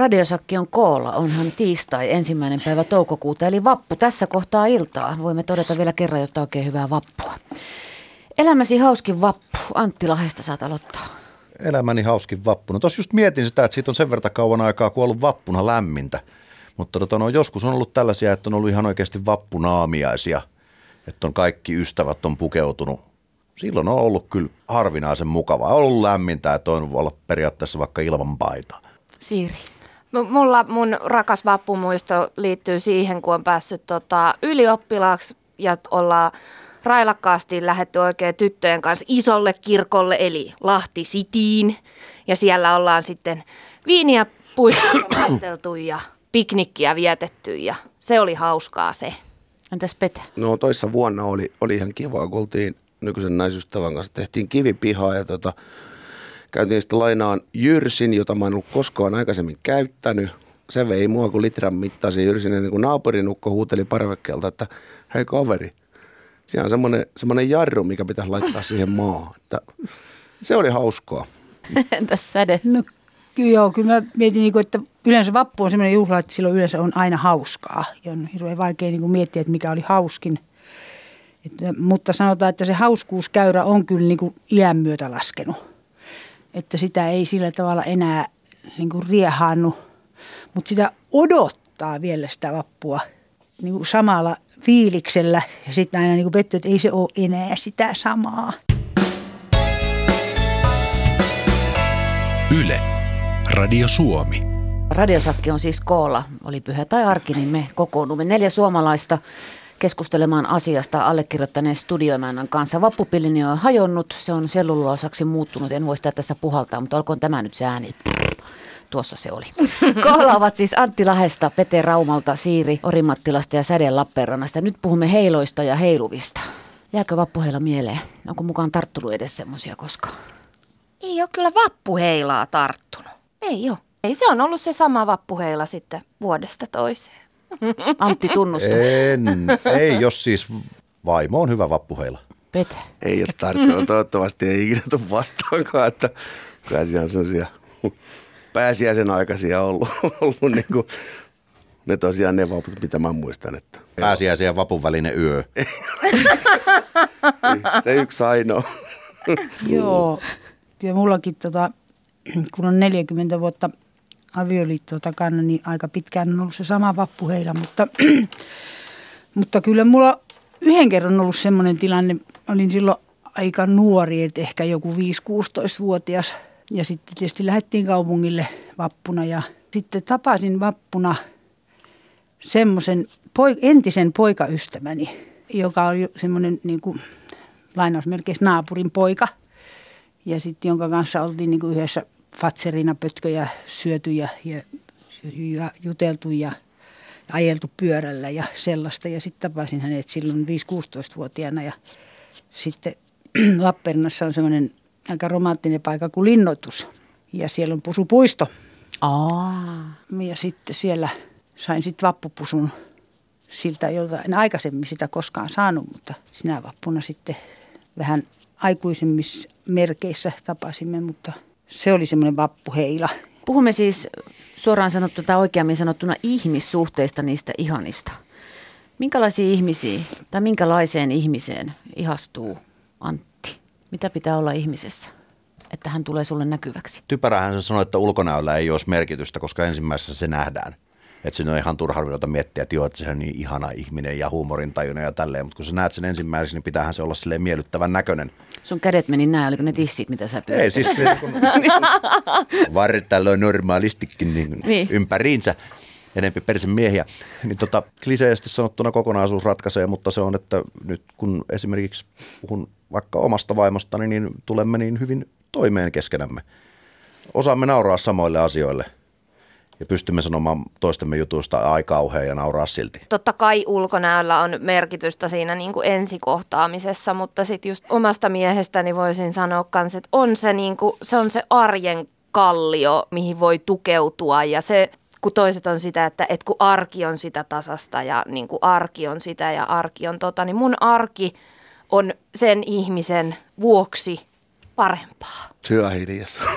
Radiosakki on koolla. Onhan tiistai ensimmäinen päivä toukokuuta, eli vappu tässä kohtaa iltaa. Voimme todeta vielä kerran, jotta oikein hyvää vappua. Elämäsi hauskin vappu. Antti Lahesta saat aloittaa. Elämäni hauskin vappu. No tos just mietin sitä, että siitä on sen verran kauan aikaa, kun on ollut vappuna lämmintä. Mutta tota, no, joskus on ollut tällaisia, että on ollut ihan oikeasti vappunaamiaisia. Että on kaikki ystävät on pukeutunut. Silloin on ollut kyllä harvinaisen mukavaa. On ollut lämmintä, että on olla periaatteessa vaikka ilman paitaa. Siiri. Mulla mun rakas vappumuisto liittyy siihen, kun on päässyt tota, ylioppilaaksi ja ollaan railakkaasti lähetty oikein tyttöjen kanssa isolle kirkolle, eli Lahti Sitiin. Ja siellä ollaan sitten viiniä puisteltu ja piknikkiä vietetty ja se oli hauskaa se. Entäs Pete? No toissa vuonna oli, oli ihan kiva, kun oltiin nykyisen naisystävän kanssa, tehtiin kivipihaa ja tota, käytiin sitten lainaan Jyrsin, jota mä en ollut koskaan aikaisemmin käyttänyt. Se vei mua kuin litran mittaisen Jyrsin, ennen kuin naapurinukko huuteli parvekkeelta, että hei kaveri, siellä on semmoinen, semmoinen jarru, mikä pitäisi laittaa siihen maahan. Että se oli hauskaa. Entäs Säde? No kyllä joo, kyllä mä mietin, niin kuin, että yleensä vappu on semmoinen juhla, että silloin yleensä on aina hauskaa. Ja on hirveän vaikea niin kuin miettiä, että mikä oli hauskin. Että, mutta sanotaan, että se hauskuuskäyrä on kyllä niin kuin iän myötä laskenut. Että sitä ei sillä tavalla enää niin kuin riehaannu, mutta sitä odottaa vielä sitä vappua niin kuin samalla fiiliksellä. Ja sitten aina niin kuin petty, että ei se ole enää sitä samaa. Yle. Radio Suomi. Radiosakki on siis koolla. Oli pyhä tai arki, niin me kokoonnumme neljä suomalaista keskustelemaan asiasta allekirjoittaneen studioimännän kanssa. Vappupillini on hajonnut, se on selluloosaksi muuttunut, en voi sitä tässä puhaltaa, mutta olkoon tämä nyt se ääni. Tuossa se oli. Koolla ovat siis Antti Lahesta, Pete Raumalta, Siiri Orimattilasta ja Säde Lappeenrannasta. Nyt puhumme heiloista ja heiluvista. Jääkö vappuheila mieleen? Onko mukaan tarttunut edes semmoisia koskaan? Ei ole kyllä vappuheilaa tarttunut. Ei ole. Ei, se on ollut se sama vappuheila sitten vuodesta toiseen. Antti tunnusta. En, ei, jos siis vaimo on hyvä vappuheila. Pete. Ei ole tarttunut, toivottavasti ei ikinä tule vastaankaan, että kyllä siellä on sellaisia pääsiäisen aikaisia ollut, ollut niin kuin, ne tosiaan ne vaput, mitä mä muistan. Että, Pääsiäisen ja vapun välinen yö. se yksi ainoa. Joo, kyllä mullakin tota, kun on 40 vuotta avioliittoa takana, niin aika pitkään on ollut se sama vappuheila, mutta, mutta kyllä mulla yhden kerran ollut semmoinen tilanne, olin silloin aika nuori, että ehkä joku 5-16-vuotias ja sitten tietysti lähdettiin kaupungille vappuna ja sitten tapasin vappuna semmoisen poik- entisen poikaystäväni, joka oli semmoinen niin kuin, lainausmerkeissä naapurin poika ja sitten jonka kanssa oltiin niin kuin yhdessä fatserina pötköjä syöty ja, ja, ja juteltu ja ajeltu pyörällä ja sellaista. Ja sitten tapasin hänet silloin 5-16-vuotiaana ja sitten Lappeenrannassa on semmoinen aika romanttinen paikka kuin Linnoitus ja siellä on pusupuisto. Aa. Ja sitten siellä sain sitten vappupusun siltä, jolta en aikaisemmin sitä koskaan saanut, mutta sinä vappuna sitten vähän aikuisemmissa merkeissä tapasimme, mutta se oli semmoinen vappuheila. Puhumme siis suoraan sanottuna tai oikeammin sanottuna ihmissuhteista niistä ihanista. Minkälaisia ihmisiä tai minkälaiseen ihmiseen ihastuu Antti? Mitä pitää olla ihmisessä, että hän tulee sulle näkyväksi? Typerähän se sanoi, että ulkonäöllä ei olisi merkitystä, koska ensimmäisessä se nähdään. Että siinä on ihan turha ruveta miettiä, että joo, että se on niin ihana ihminen ja huumorintajuinen ja tälleen. Mutta kun sä näet sen ensimmäiseksi, niin pitäähän se olla silleen miellyttävän näköinen. Sun kädet meni näin, oliko ne tissit, mitä sä pyörit? Ei siis se kun vartalo normaalistikin niin Niin. ympäriinsä enempi persemiehiä. Niin tota, kliseisesti sanottuna kokonaisuus ratkaisee, mutta se on, että nyt kun esimerkiksi puhun vaikka omasta vaimostani, niin tulemme niin hyvin toimeen keskenämme. Osaamme nauraa samoille asioille ja pystymme sanomaan toistemme jutuista ai kauhean ja nauraa silti. Totta kai ulkonäöllä on merkitystä siinä niin kuin ensikohtaamisessa, mutta sitten just omasta miehestäni voisin sanoa kans, että on se, niin kuin, se on se arjen kallio, mihin voi tukeutua ja se kun toiset on sitä, että, että kun arki on sitä tasasta ja niin kuin arki on sitä ja arki on tota, niin mun arki on sen ihmisen vuoksi parempaa? Syö hiljaisuus.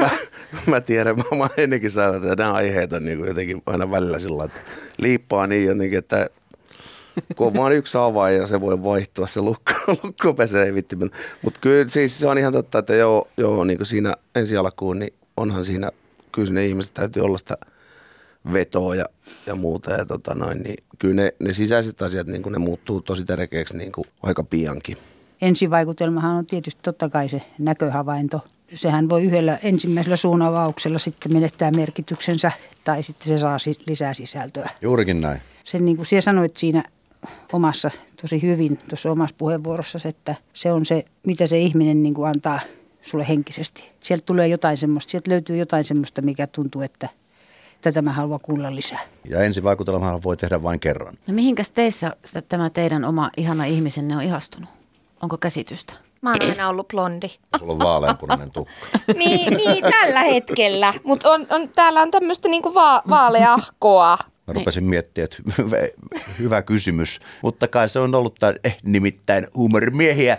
mä, tiedän, mä, mä ennenkin sanonut, että nämä aiheet on niin kuin jotenkin aina välillä sillä että liippaa niin jotenkin, että kun on vaan yksi avain ja se voi vaihtua, se lukko, lukkopese ei vitti. Mutta kyllä siis se on ihan totta, että joo, joo niin kuin siinä ensi alkuun, niin onhan siinä, kyllä ne ihmiset täytyy olla sitä vetoa ja, ja muuta. Ja tota noin, niin kyllä ne, ne sisäiset asiat, niin kuin ne muuttuu tosi tärkeäksi niin kuin aika piankin. Ensivaikutelmahan on tietysti totta kai se näköhavainto. Sehän voi yhdellä ensimmäisellä suunavauksella sitten menettää merkityksensä tai sitten se saa lisää sisältöä. Juurikin näin. Sen niin kuin sinä sanoit siinä omassa tosi hyvin tuossa omassa puheenvuorossa, että se on se, mitä se ihminen niin kuin antaa sulle henkisesti. Sieltä tulee jotain semmoista, sieltä löytyy jotain semmoista, mikä tuntuu, että tätä mä haluan kuulla lisää. Ja ensivaikutelmahan voi tehdä vain kerran. No mihinkäs teissä tämä teidän oma ihana ihmisenne on ihastunut? Onko käsitystä? Mä oon aina ollut blondi. Sulla on vaaleanpunainen tukka. niin, niin, tällä hetkellä. Mutta on, on, täällä on tämmöistä niinku va- vaaleahkoa. Mä rupesin miettimään, että hyvä, hyvä kysymys. Mutta kai se on ollut tämän, eh, nimittäin huumorimiehiä,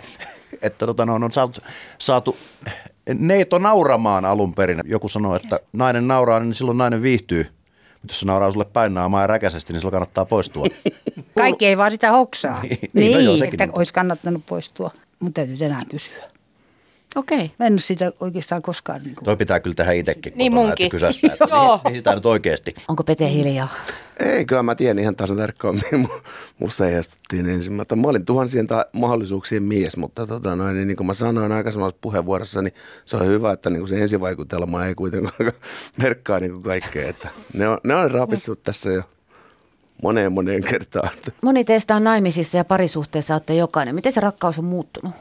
että tota, no, on saatu, saatu neito nauramaan alun perin. Joku sanoo, että nainen nauraa, niin silloin nainen viihtyy. Mutta jos se nauraa sulle päin naamaa ja räkäisesti, niin sillä kannattaa poistua. Kaikki ei vaan sitä hoksaa. niin, niin, no joo, niin sekin että on. olisi kannattanut poistua. Mutta täytyy tänään kysyä. Okei. Mä en ole sitä oikeastaan koskaan. Niin kuin... Toi pitää kyllä tehdä itsekin Niin kotona, munkin. että kysästä, että Joo. niin, niin sitä nyt oikeasti. Onko Pete hiljaa? Ei, kyllä mä tiedän ihan tasan tarkkaan, mihin mu- musta heijastuttiin ensimmäistä. Mä olin tuhansien ta- mahdollisuuksien mies, mutta tota noin, niin, niin kuin mä sanoin aikaisemmassa puheenvuorossa, niin se on hyvä, että niin kuin se ensivaikutelma ei kuitenkaan merkkaa niin kuin kaikkea. Että ne, on, ne on rapissut tässä jo moneen moneen kertaan. Moni teistä on naimisissa ja parisuhteessa olette jokainen. Miten se rakkaus on muuttunut?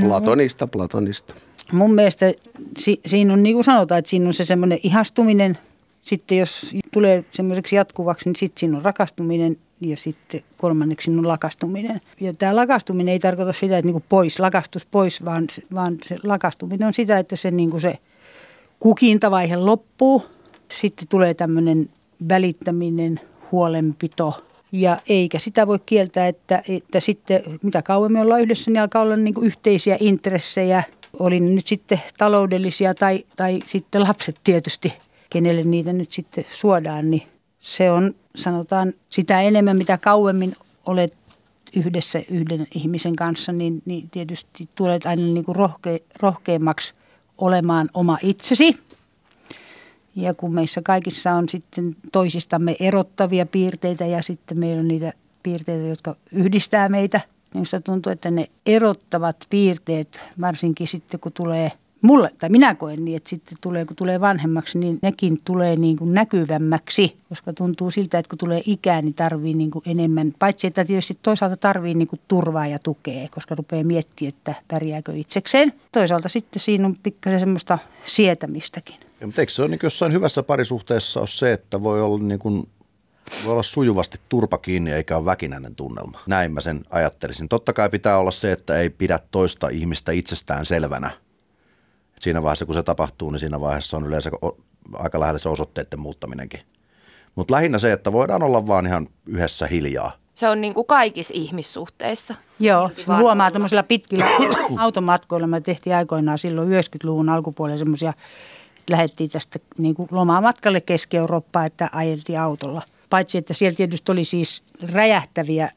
Platonista, platonista. Mun mielestä si- siinä on niin kuin sanotaan, että siinä on se semmoinen ihastuminen. Sitten jos tulee semmoiseksi jatkuvaksi, niin sitten siinä on rakastuminen ja sitten kolmanneksi on lakastuminen. Ja tämä lakastuminen ei tarkoita sitä, että niin kuin pois, lakastus pois, vaan, se- vaan se lakastuminen on sitä, että se, niin kuin se kukintavaihe loppuu. Sitten tulee tämmöinen välittäminen, huolenpito. Ja eikä sitä voi kieltää, että, että sitten mitä kauemmin ollaan yhdessä, niin alkaa olla niin yhteisiä intressejä. Oli nyt sitten taloudellisia tai, tai sitten lapset tietysti, kenelle niitä nyt sitten suodaan, niin se on sanotaan sitä enemmän, mitä kauemmin olet yhdessä yhden ihmisen kanssa, niin, niin tietysti tulet aina niin kuin rohke, rohkeammaksi olemaan oma itsesi. Ja kun meissä kaikissa on sitten toisistamme erottavia piirteitä ja sitten meillä on niitä piirteitä, jotka yhdistää meitä, niin minusta tuntuu, että ne erottavat piirteet, varsinkin sitten kun tulee mulle, tai minä koen niin, että sitten tulee, kun tulee vanhemmaksi, niin nekin tulee niin kuin näkyvämmäksi, koska tuntuu siltä, että kun tulee ikää, niin tarvii niin kuin enemmän, paitsi että tietysti toisaalta tarvii niin kuin turvaa ja tukea, koska rupeaa miettimään, että pärjääkö itsekseen. Toisaalta sitten siinä on pikkasen semmoista sietämistäkin. Ja, mutta eikö se ole niin jossain hyvässä parisuhteessa ole se, että voi olla, niin kuin, voi olla sujuvasti turpa kiinni eikä ole väkinäinen tunnelma. Näin mä sen ajattelisin. Totta kai pitää olla se, että ei pidä toista ihmistä itsestään selvänä. Et siinä vaiheessa, kun se tapahtuu, niin siinä vaiheessa on yleensä aika lähellä se osoitteiden muuttaminenkin. Mutta lähinnä se, että voidaan olla vaan ihan yhdessä hiljaa. Se on niin kuin kaikissa ihmissuhteissa. Joo, huomaa olla. tuommoisilla pitkillä automatkoilla. Me tehtiin aikoinaan silloin 90-luvun alkupuolella semmoisia, lähdettiin tästä niin kuin lomamatkalle Keski-Eurooppaan, että ajeltiin autolla. Paitsi, että siellä tietysti oli siis räjähtäviä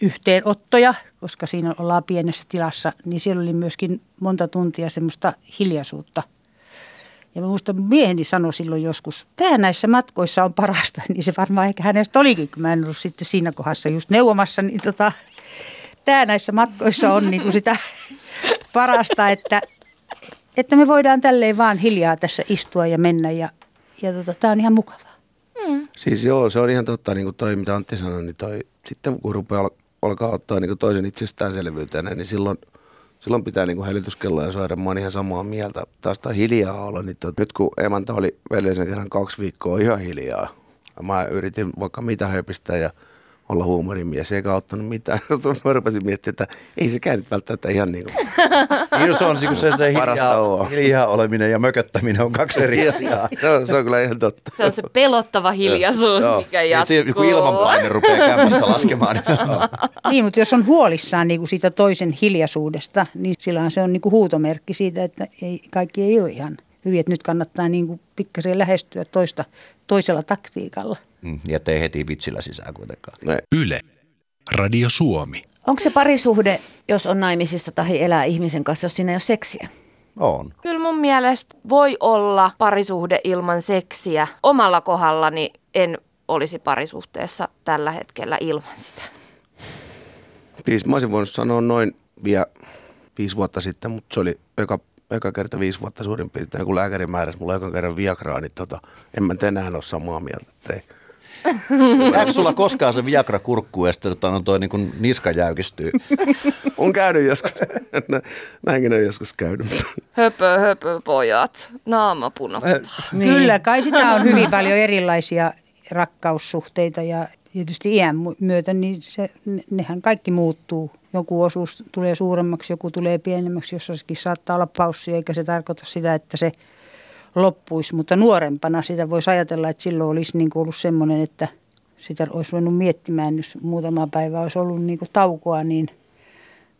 yhteenottoja, koska siinä ollaan pienessä tilassa, niin siellä oli myöskin monta tuntia semmoista hiljaisuutta. Ja mä muistan, mieheni sanoi silloin joskus, tämä näissä matkoissa on parasta, niin se varmaan ehkä hänestä olikin, kun mä en ollut sitten siinä kohdassa just neuvomassa, niin tota, tämä näissä matkoissa on niin kuin sitä parasta, että, että me voidaan tälleen vaan hiljaa tässä istua ja mennä ja, ja tota, tämä on ihan mukavaa. Siis joo, se on ihan totta, niin kuin toi, mitä Antti sanoi, niin toi, sitten kun rupeaa al- alkaa ottaa niin kuin toisen itsestäänselvyytenä, niin silloin, silloin pitää niin kuin hälytyskelloja soida. Mä oon ihan samaa mieltä. Taas tää hiljaa olla, niin tot, nyt kun emäntä oli veljeisen kerran kaksi viikkoa ihan hiljaa, ja mä yritin vaikka mitä höpistä ja olla huumorimies eikä auttanut mitään. Mä rupesin miettimään, että ei se käynyt välttämättä ihan niin kuin Niin se on se, se, se hiljaa, hiljaa oleminen ja mököttäminen on kaksi eri asiaa. se, on, se on kyllä ihan totta. Se on se pelottava hiljaisuus, Joo. mikä Niin, jatkuu. siinä, kun ilmanpaine rupeaa kämpässä laskemaan, niin Niin, mutta jos on huolissaan niin kuin siitä toisen hiljaisuudesta, niin silloin se on niin kuin huutomerkki siitä, että ei, kaikki ei ole ihan hyvin. Että nyt kannattaa niin kuin pikkasen lähestyä toista toisella taktiikalla. Mm, ja tee heti vitsillä sisään kuitenkaan. Ne, Yle. Radio Suomi. Onko se parisuhde, jos on naimisissa tai elää ihmisen kanssa, jos siinä ei ole seksiä? On. Kyllä mun mielestä voi olla parisuhde ilman seksiä. Omalla kohdallani en olisi parisuhteessa tällä hetkellä ilman sitä. Siis mä olisin voinut sanoa noin vielä viisi vuotta sitten, mutta se oli eka, eka kerta viisi vuotta suurin piirtein, kun lääkäri määräsi mulle ekan kerran Viagraa, niin tota, en mä enää ole samaa mieltä. että Ei. Jääkö sulla koskaan se Viagra kurkkuun ja sitten tota, no toi niin kuin niska jäykistyy? On käynyt joskus, Nä- näinkin on joskus käynyt. Höpö, höpö, pojat. Naama punottaa. Niin. Kyllä, kai sitä on hyvin paljon erilaisia rakkaussuhteita ja tietysti iän myötä, niin se, ne- nehän kaikki muuttuu. Joku osuus tulee suuremmaksi, joku tulee pienemmäksi, jossakin saattaa olla paussi, eikä se tarkoita sitä, että se loppuisi. Mutta nuorempana sitä voisi ajatella, että silloin olisi niin kuin ollut semmoinen, että sitä olisi voinut miettimään, jos muutama päivä olisi ollut niin kuin taukoa, niin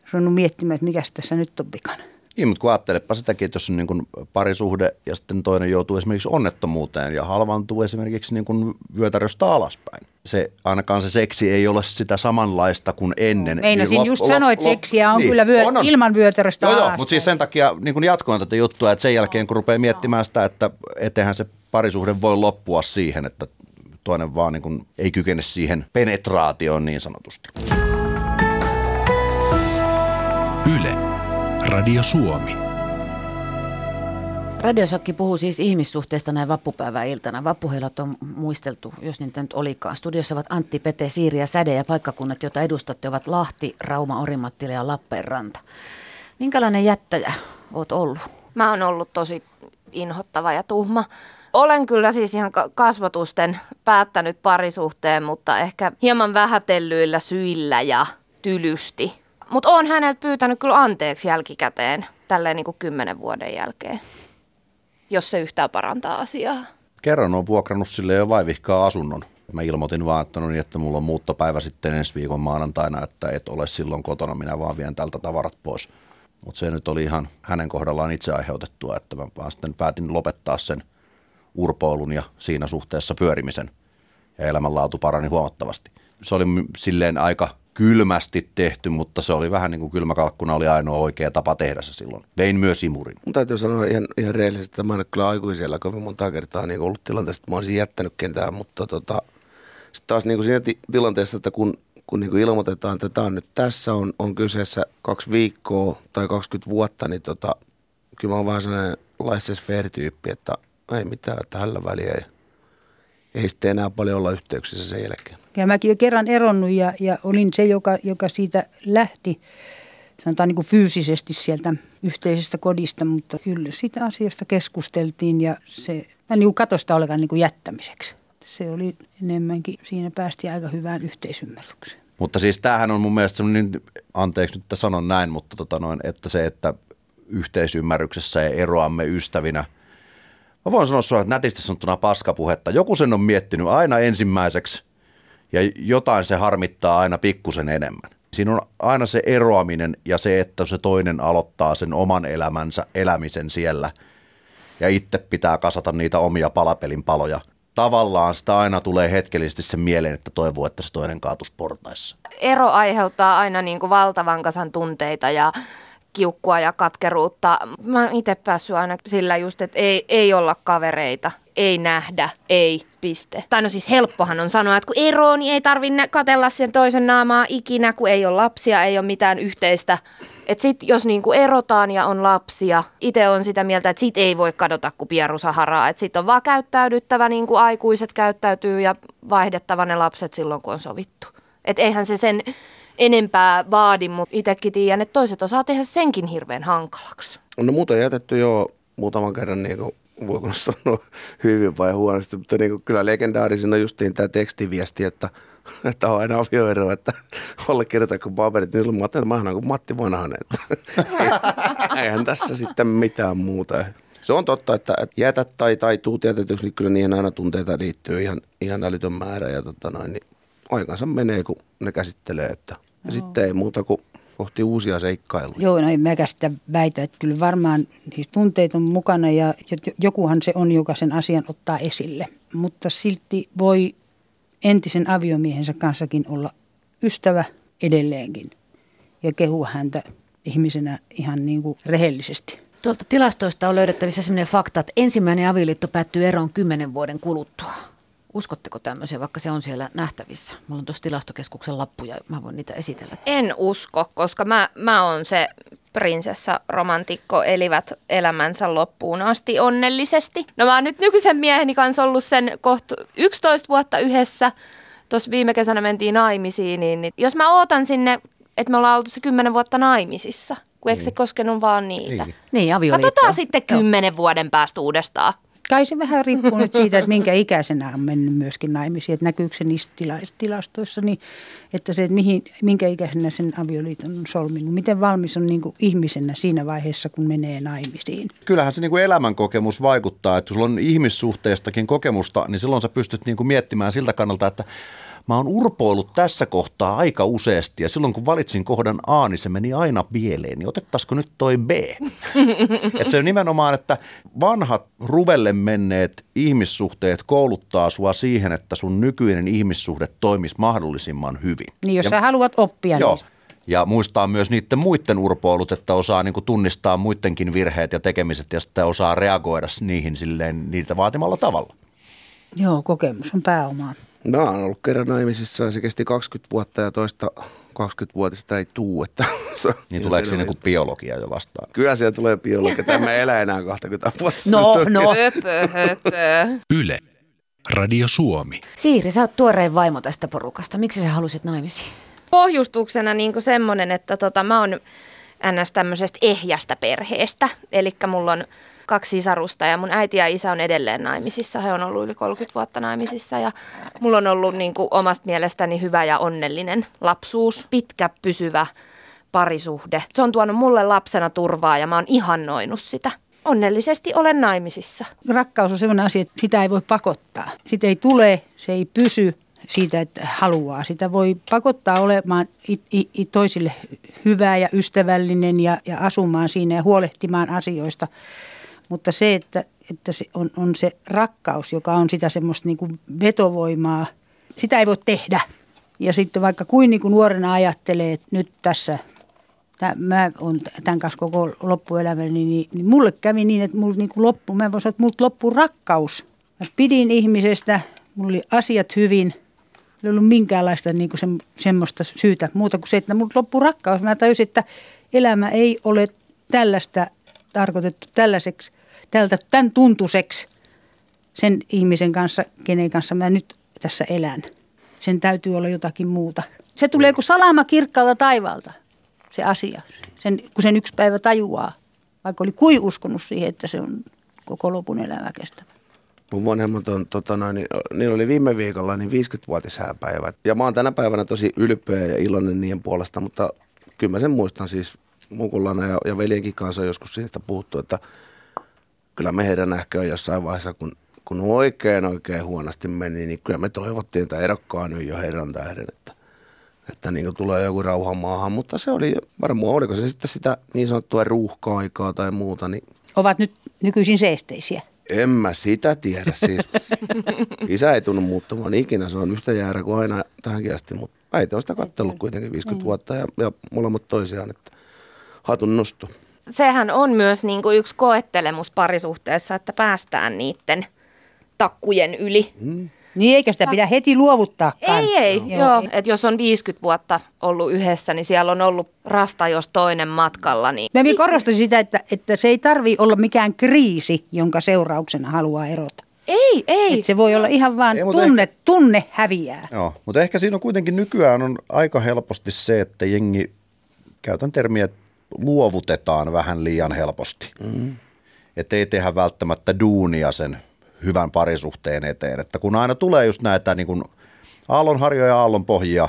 olisi voinut miettimään, että mikä tässä nyt on vikana. Niin, mutta kun ajattelepa sitäkin, että jos on niin kuin parisuhde ja sitten toinen joutuu esimerkiksi onnettomuuteen ja halvaantuu esimerkiksi niin kuin vyötäröstä alaspäin. Se, ainakaan se seksi ei ole sitä samanlaista kuin ennen. Meinasin Niin just lop- sanoa, lop- että seksiä on niin, kyllä vyö, on, on. ilman vyötäröstä Joo, joo, alaspäin. mutta siis sen takia niin kuin jatkoin tätä juttua, että sen jälkeen kun rupeaa miettimään sitä, että eteenhän se parisuhde voi loppua siihen, että toinen vaan niin kuin ei kykene siihen penetraatioon niin sanotusti. Radio Suomi. Radiosakki puhuu siis ihmissuhteista näin vappupäiväiltana. Vappuheilat on muisteltu, jos niitä nyt olikaan. Studiossa ovat Antti, Pete, Siiri ja Säde ja paikkakunnat, joita edustatte, ovat Lahti, Rauma, Orimattila ja Lappeenranta. Minkälainen jättäjä oot ollut? Mä oon ollut tosi inhottava ja tuhma. Olen kyllä siis ihan ka- kasvatusten päättänyt parisuhteen, mutta ehkä hieman vähätellyillä syillä ja tylysti. Mutta oon häneltä pyytänyt kyllä anteeksi jälkikäteen, tälleen niin kuin kymmenen vuoden jälkeen, jos se yhtään parantaa asiaa. Kerran on vuokrannut sille jo vaivihkaa asunnon. Mä ilmoitin vaan, että, no niin, että mulla on muuttopäivä sitten ensi viikon maanantaina, että et ole silloin kotona, minä vaan vien tältä tavarat pois. Mutta se nyt oli ihan hänen kohdallaan itse aiheutettua, että mä vaan sitten päätin lopettaa sen urpoilun ja siinä suhteessa pyörimisen. Ja elämänlaatu parani huomattavasti. Se oli silleen aika kylmästi tehty, mutta se oli vähän niin kuin kylmäkalkkuna oli ainoa oikea tapa tehdä se silloin. Vein myös imurin. Mun täytyy sanoa ihan, ihan reellisesti, että mä en ole kyllä aikuisella kovin monta kertaa niin ollut tilanteessa, että mä olisin jättänyt kentään, mutta tota, sitten taas niin kuin siinä ti- tilanteessa, että kun, kun niin kuin ilmoitetaan, että tämä on nyt tässä, on, on kyseessä kaksi viikkoa tai 20 vuotta, niin tota, kyllä mä oon vähän sellainen laissez-faire-tyyppi, että ei mitään, että väliä ei, ei sitten enää paljon olla yhteyksissä sen jälkeen. Ja mäkin jo kerran eronnut ja, ja olin se, joka, joka siitä lähti, sanotaan niin kuin fyysisesti sieltä yhteisestä kodista, mutta kyllä siitä asiasta keskusteltiin ja se, mä niin sitä ollenkaan niin kuin jättämiseksi. Se oli enemmänkin, siinä päästiin aika hyvään yhteisymmärrykseen. Mutta siis tämähän on mun mielestä semmoinen, anteeksi nyt että sanon näin, mutta tota noin, että se, että yhteisymmärryksessä ja eroamme ystävinä. Mä voin sanoa suoraan, että nätisti sanottuna paskapuhetta. Joku sen on miettinyt aina ensimmäiseksi ja jotain se harmittaa aina pikkusen enemmän. Siinä on aina se eroaminen ja se, että se toinen aloittaa sen oman elämänsä elämisen siellä ja itse pitää kasata niitä omia palapelin paloja. Tavallaan sitä aina tulee hetkellisesti sen mieleen, että toivoo, että se toinen kaatus portaissa. ero aiheuttaa aina niin kuin valtavan kasan tunteita ja kiukkua ja katkeruutta. Mä oon itse päässyt aina sillä just, että ei, ei olla kavereita, ei nähdä, ei, piste. Tai no siis helppohan on sanoa, että kun eroo, niin ei tarvitse katella sen toisen naamaa ikinä, kun ei ole lapsia, ei ole mitään yhteistä. Että sit jos niinku erotaan ja on lapsia, itse on sitä mieltä, että sit ei voi kadota kuin pierusaharaa. Että sit on vaan käyttäydyttävä niin kuin aikuiset käyttäytyy ja vaihdettava ne lapset silloin, kun on sovittu. Että eihän se sen enempää vaadi, mutta itsekin tiedän, että toiset osaa tehdä senkin hirveän hankalaksi. No muuta on jätetty jo muutaman kerran niin kuin voiko sanoa hyvin vai huonosti, mutta niin kuin, kyllä legendaarisena justiin tämä tekstiviesti, että, että on aina avioero, että allekirjoitatko paperit, niin mä ajattelin, että mä kuin Matti Vanhanen. Eihän tässä sitten mitään muuta. Se on totta, että jätä tai, tai tuu tietysti, niin kyllä niihin aina tunteita liittyy ihan, ihan älytön määrä ja tota noin, niin aikansa menee, kun ne käsittelee, että ja sitten ei muuta kuin kohti uusia seikkailuja. Joo, no en mäkään sitä väitä, että kyllä varmaan siis tunteet on mukana ja jokuhan se on, joka sen asian ottaa esille. Mutta silti voi entisen aviomiehensä kanssakin olla ystävä edelleenkin ja kehua häntä ihmisenä ihan niin kuin rehellisesti. Tuolta tilastoista on löydettävissä sellainen fakta, että ensimmäinen avioliitto päättyy eroon kymmenen vuoden kuluttua. Uskotteko tämmöiseen, vaikka se on siellä nähtävissä? Mulla on tuossa tilastokeskuksen lappuja, mä voin niitä esitellä. En usko, koska mä, mä oon se prinsessa romantikko, elivät elämänsä loppuun asti onnellisesti. No mä oon nyt nykyisen mieheni kanssa ollut sen kohta 11 vuotta yhdessä. Tuossa viime kesänä mentiin naimisiin, niin, niin jos mä ootan sinne, että me ollaan oltu se 10 vuotta naimisissa, kun eikö se niin. koskenut vaan niitä. Niin, niin avioliitto. Katsotaan sitten kymmenen vuoden päästä uudestaan. Kai se vähän riippuu nyt siitä, että minkä ikäisenä on mennyt myöskin naimisiin, että näkyykö se niissä tilastoissa, niin että se, että mihin, minkä ikäisenä sen avioliiton on solminut, miten valmis on niin kuin ihmisenä siinä vaiheessa, kun menee naimisiin. Kyllähän se niin kuin elämänkokemus vaikuttaa, että sulla on ihmissuhteestakin kokemusta, niin silloin sä pystyt niin kuin miettimään siltä kannalta, että mä oon urpoillut tässä kohtaa aika useasti ja silloin kun valitsin kohdan A, niin se meni aina pieleen, niin otettaisiko nyt toi B? että se on nimenomaan, että vanhat ruvelle menneet ihmissuhteet kouluttaa sua siihen, että sun nykyinen ihmissuhde toimisi mahdollisimman hyvin. Niin jos ja, sä haluat oppia joo, niistä. Ja muistaa myös niiden muiden urpoilut, että osaa niin kuin tunnistaa muidenkin virheet ja tekemiset ja sitten osaa reagoida niihin silleen niitä vaatimalla tavalla. Joo, kokemus on pääomaa. Mä oon ollut kerran naimisissa ja se kesti 20 vuotta ja toista 20-vuotista ei tuu. Että se niin tuleeko siinä niin biologia jo vastaan? Kyllä siellä tulee biologia. Tämä elä enää 20 vuotta. No, no. Höpö, höpö. Yle. Radio Suomi. Siiri, sä oot tuorein vaimo tästä porukasta. Miksi sä halusit naimisiin? Pohjustuksena niin semmoinen, että tota, mä oon ns. tämmöisestä ehjästä perheestä. Eli mulla on kaksi sisarusta ja mun äiti ja isä on edelleen naimisissa. He on ollut yli 30 vuotta naimisissa ja mulla on ollut niin kuin omasta mielestäni hyvä ja onnellinen lapsuus, pitkä pysyvä parisuhde. Se on tuonut mulle lapsena turvaa ja mä oon ihannoinut sitä. Onnellisesti olen naimisissa. Rakkaus on sellainen asia, että sitä ei voi pakottaa. Sitä ei tule, se ei pysy siitä, että haluaa. Sitä voi pakottaa olemaan it, it, it toisille hyvää ja ystävällinen ja, ja asumaan siinä ja huolehtimaan asioista. Mutta se, että, että se on, on se rakkaus, joka on sitä semmoista niin kuin vetovoimaa, sitä ei voi tehdä. Ja sitten vaikka kuin, niin kuin nuorena ajattelee, että nyt tässä, tämän, mä olen tämän kanssa koko loppuelämäni, niin, niin mulle kävi niin, että mulla niin kuin loppu, mä voin sanoa, että multa loppui rakkaus. Mä pidin ihmisestä, mulla oli asiat hyvin, ei ollut minkäänlaista niin kuin se, semmoista syytä muuta kuin se, että mulla loppui rakkaus. Mä tajusin, että elämä ei ole tällaista tarkoitettu tällaiseksi, tältä, tämän tuntuseksi sen ihmisen kanssa, kenen kanssa mä nyt tässä elän. Sen täytyy olla jotakin muuta. Se tulee kuin salama kirkkaalta taivaalta, se asia, sen, kun sen yksi päivä tajuaa. Vaikka oli kui uskonut siihen, että se on koko lopun elämä kestävä. Mun vanhemmat on, tota noin, niin, niillä oli viime viikolla niin 50-vuotishääpäivä. Ja mä oon tänä päivänä tosi ylpeä ja iloinen niiden puolesta, mutta kyllä mä sen muistan siis Mukulana ja, ja veljenkin kanssa on joskus siitä puhuttu, että kyllä me heidän ehkä on jossain vaiheessa, kun, kun oikein oikein huonosti meni, niin kyllä me toivottiin, että erokkaa nyt jo heidän tähden, että, että niin tulee joku rauha maahan. Mutta se oli varmaan, oliko se sitten sitä niin sanottua ruuhka-aikaa tai muuta. Niin Ovat nyt nykyisin seesteisiä. En mä sitä tiedä. Siis isä ei tunnu muuttumaan ikinä, se on yhtä jäärä kuin aina tähänkin asti, mutta äiti on sitä kattellut kuitenkin 50 vuotta ja, ja molemmat toisiaan. Että hatun nosto. Sehän on myös niin kuin yksi koettelemus parisuhteessa, että päästään niiden takkujen yli. Mm. Niin eikä sitä pidä heti luovuttaa. Ei, ei. Joo. Joo. Et jos on 50 vuotta ollut yhdessä, niin siellä on ollut rasta jos toinen matkalla. Niin... Mä korostan sitä, että, että se ei tarvi olla mikään kriisi, jonka seurauksena haluaa erota. Ei, ei. Et se voi olla ihan vaan ei, tunne, ehkä, tunne häviää. Joo, mutta ehkä siinä on kuitenkin nykyään on aika helposti se, että jengi, käytän termiä, luovutetaan vähän liian helposti. Mm. että ei tehdä välttämättä duunia sen hyvän parisuhteen eteen. Että kun aina tulee just näitä niin kuin aallonharjoja ja aallonpohjia,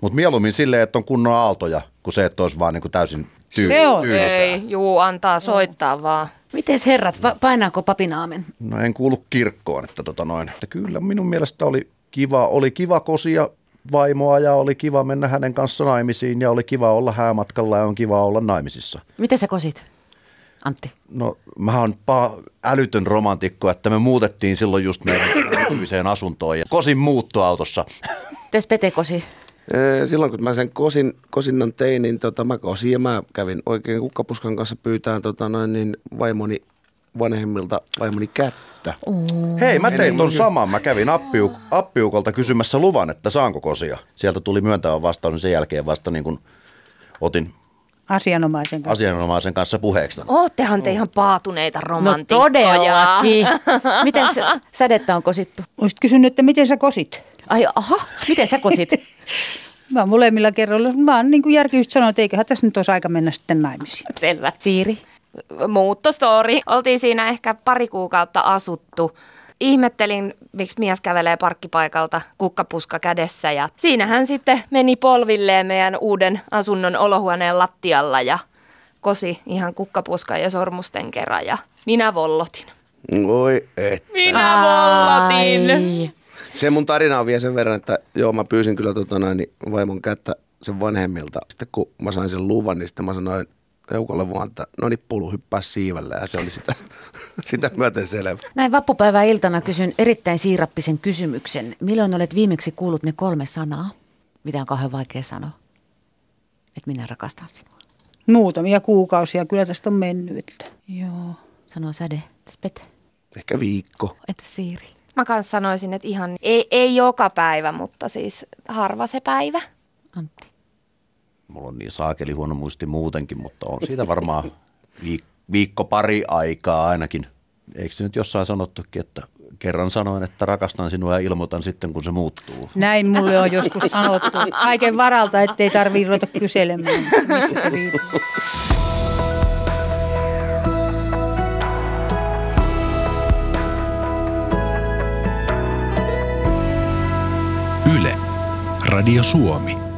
mutta mieluummin silleen, että on kunnon aaltoja, kuin se, että olisi vaan niin kuin täysin tyy- Se on. tyylisää. Ei, juu, antaa soittaa vaan. Miten herrat, va- painaako papinaamen? No en kuulu kirkkoon, että tota noin. Että kyllä minun mielestä oli kiva, oli kiva kosia vaimoa ja oli kiva mennä hänen kanssa naimisiin ja oli kiva olla häämatkalla ja on kiva olla naimisissa. Miten sä kosit, Antti? No mä oon pa- älytön romantikko, että me muutettiin silloin just meidän nykyiseen asuntoon ja kosin muuttoautossa. Mites Pete kosi? Silloin kun mä sen kosin, kosinnan tein, niin tota, mä kosin ja mä kävin oikein kukkapuskan kanssa pyytään tota, noin, niin vaimoni vanhemmilta vaimoni kättä. Hei, mä tein ton saman. Mä kävin appiuk- appiukolta kysymässä luvan, että saanko kosia. Sieltä tuli myöntävä vastaus, niin sen jälkeen vasta niin kun otin Asianomaisen kanssa. asianomaisen kanssa puheeksi. Oottehan te ihan paatuneita No romantikkoja. todellakin. Miten sädettä on kosittu? Olisit kysynyt, että miten sä kosit? Ai aha, miten sä kosit? Mä oon molemmilla kerroilla, mä oon niin kuin Järki just sanonut, että eiköhän tässä nyt olisi aika mennä sitten naimisiin. Selvä. Siiri? Muuttostori. Oltiin siinä ehkä pari kuukautta asuttu. Ihmettelin, miksi mies kävelee parkkipaikalta kukkapuska kädessä ja siinä hän sitten meni polvilleen meidän uuden asunnon olohuoneen lattialla ja kosi ihan kukkapuskan ja sormusten kerran ja minä vollotin. Oi et. Minä vollotin! Ai. Se mun tarina on vielä sen verran, että joo mä pyysin kyllä tota noin, niin vaimon kättä sen vanhemmilta. Sitten kun mä sain sen luvan, niin sitten mä sanoin Eukolle vaan, että no niin pulu hyppää siivelle ja se oli sitä, sitä myöten selvä. Näin vappupäivän iltana kysyn erittäin siirappisen kysymyksen. Milloin olet viimeksi kuullut ne kolme sanaa? Mitä on kauhean vaikea sanoa? Että minä rakastan sinua. Muutamia kuukausia kyllä tästä on mennyt. Että. Joo. Sanoo säde. Entäs Pete? Ehkä viikko. Entäs Siiri? Mä kanssa sanoisin, että ihan ei, ei joka päivä, mutta siis harva se päivä. Antti. Mulla on niin saakeli huono muisti muutenkin, mutta on siitä varmaan viik- viikko pari aikaa ainakin. Eikö se nyt jossain sanottukin, että kerran sanoin, että rakastan sinua ja ilmoitan sitten, kun se muuttuu. Näin mulle on joskus sanottu. Kaiken varalta, ettei tarvii ruveta kyselemään, missä se. Yle. Radio Suomi.